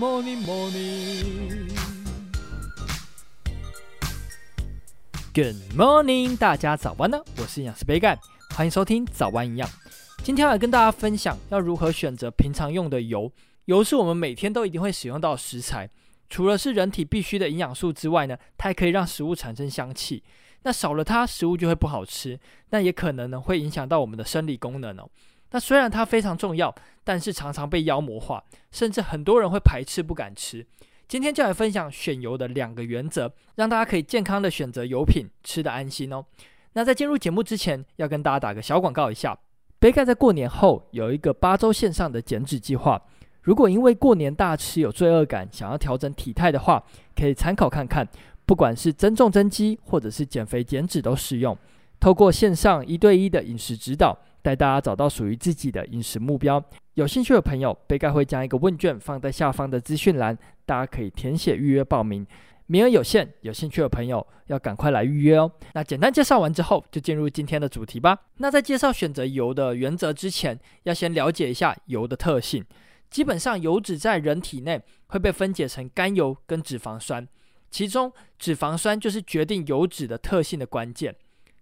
morning, morning. Good morning，大家早安呢！我是营养师杯盖，欢迎收听早安营养。今天要来跟大家分享要如何选择平常用的油。油是我们每天都一定会使用到的食材，除了是人体必需的营养素之外呢，它还可以让食物产生香气。那少了它，食物就会不好吃，那也可能呢会影响到我们的生理功能哦。那虽然它非常重要，但是常常被妖魔化，甚至很多人会排斥不敢吃。今天就来分享选油的两个原则，让大家可以健康的选择油品，吃得安心哦。那在进入节目之前，要跟大家打个小广告一下，杯盖在过年后有一个八周线上的减脂计划。如果因为过年大吃有罪恶感，想要调整体态的话，可以参考看看。不管是增重增肌，或者是减肥减脂都适用。透过线上一对一的饮食指导，带大家找到属于自己的饮食目标。有兴趣的朋友，杯盖会将一个问卷放在下方的资讯栏。大家可以填写预约报名，名额有限，有兴趣的朋友要赶快来预约哦。那简单介绍完之后，就进入今天的主题吧。那在介绍选择油的原则之前，要先了解一下油的特性。基本上，油脂在人体内会被分解成甘油跟脂肪酸，其中脂肪酸就是决定油脂的特性的关键。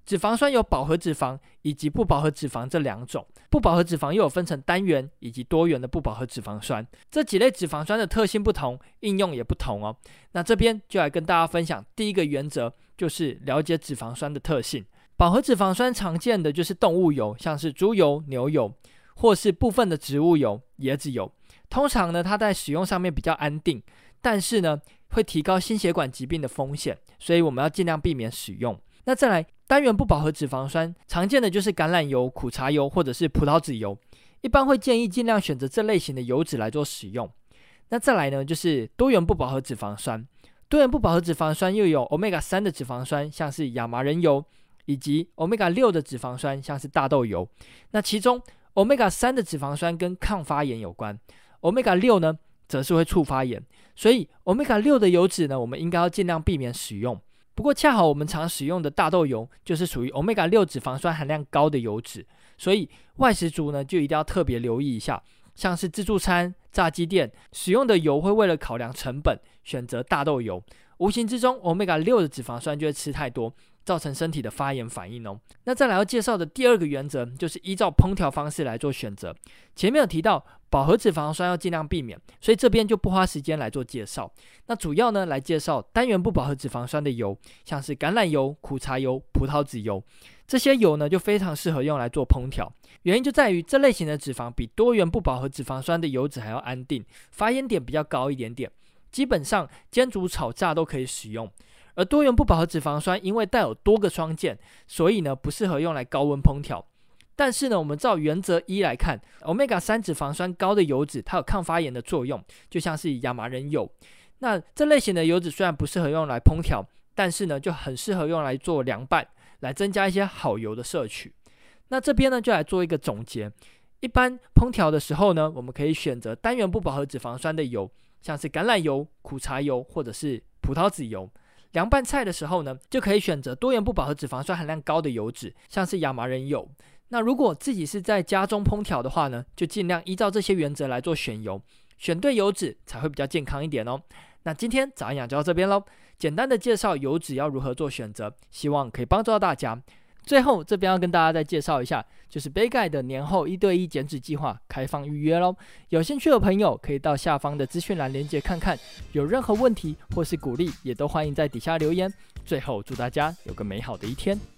脂肪酸有饱和脂肪以及不饱和脂肪这两种，不饱和脂肪又有分成单元以及多元的不饱和脂肪酸。这几类脂肪酸的特性不同，应用也不同哦。那这边就来跟大家分享第一个原则，就是了解脂肪酸的特性。饱和脂肪酸常见的就是动物油，像是猪油、牛油，或是部分的植物油、椰子油。通常呢，它在使用上面比较安定，但是呢，会提高心血管疾病的风险，所以我们要尽量避免使用。那再来，单元不饱和脂肪酸常见的就是橄榄油、苦茶油或者是葡萄籽油，一般会建议尽量选择这类型的油脂来做使用。那再来呢，就是多元不饱和脂肪酸，多元不饱和脂肪酸又有 Omega 三的脂肪酸，像是亚麻仁油，以及 Omega 六的脂肪酸，像是大豆油。那其中 Omega 三的脂肪酸跟抗发炎有关，Omega 六呢，则是会促发炎，所以 Omega 六的油脂呢，我们应该要尽量避免使用。不过恰好我们常使用的大豆油就是属于 Omega 六脂肪酸含量高的油脂，所以外食族呢就一定要特别留意一下，像是自助餐、炸鸡店使用的油会为了考量成本选择大豆油，无形之中 Omega 六的脂肪酸就会吃太多，造成身体的发炎反应哦。那再来要介绍的第二个原则就是依照烹调方式来做选择，前面有提到。饱和脂肪酸要尽量避免，所以这边就不花时间来做介绍。那主要呢来介绍单元不饱和脂肪酸的油，像是橄榄油、苦茶油、葡萄籽油这些油呢，就非常适合用来做烹调。原因就在于这类型的脂肪比多元不饱和脂肪酸的油脂还要安定，发烟点比较高一点点，基本上煎煮炒炸都可以使用。而多元不饱和脂肪酸因为带有多个双键，所以呢不适合用来高温烹调。但是呢，我们照原则一来看，Omega 三脂肪酸高的油脂，它有抗发炎的作用，就像是亚麻仁油。那这类型的油脂虽然不适合用来烹调，但是呢，就很适合用来做凉拌，来增加一些好油的摄取。那这边呢，就来做一个总结。一般烹调的时候呢，我们可以选择单元不饱和脂肪酸的油，像是橄榄油、苦茶油或者是葡萄籽油。凉拌菜的时候呢，就可以选择多元不饱和脂肪酸含量高的油脂，像是亚麻仁油。那如果自己是在家中烹调的话呢，就尽量依照这些原则来做选油，选对油脂才会比较健康一点哦。那今天早安养就到这边喽，简单的介绍油脂要如何做选择，希望可以帮助到大家。最后这边要跟大家再介绍一下，就是杯盖的年后一对一减脂计划开放预约喽，有兴趣的朋友可以到下方的资讯栏连接看看，有任何问题或是鼓励，也都欢迎在底下留言。最后祝大家有个美好的一天。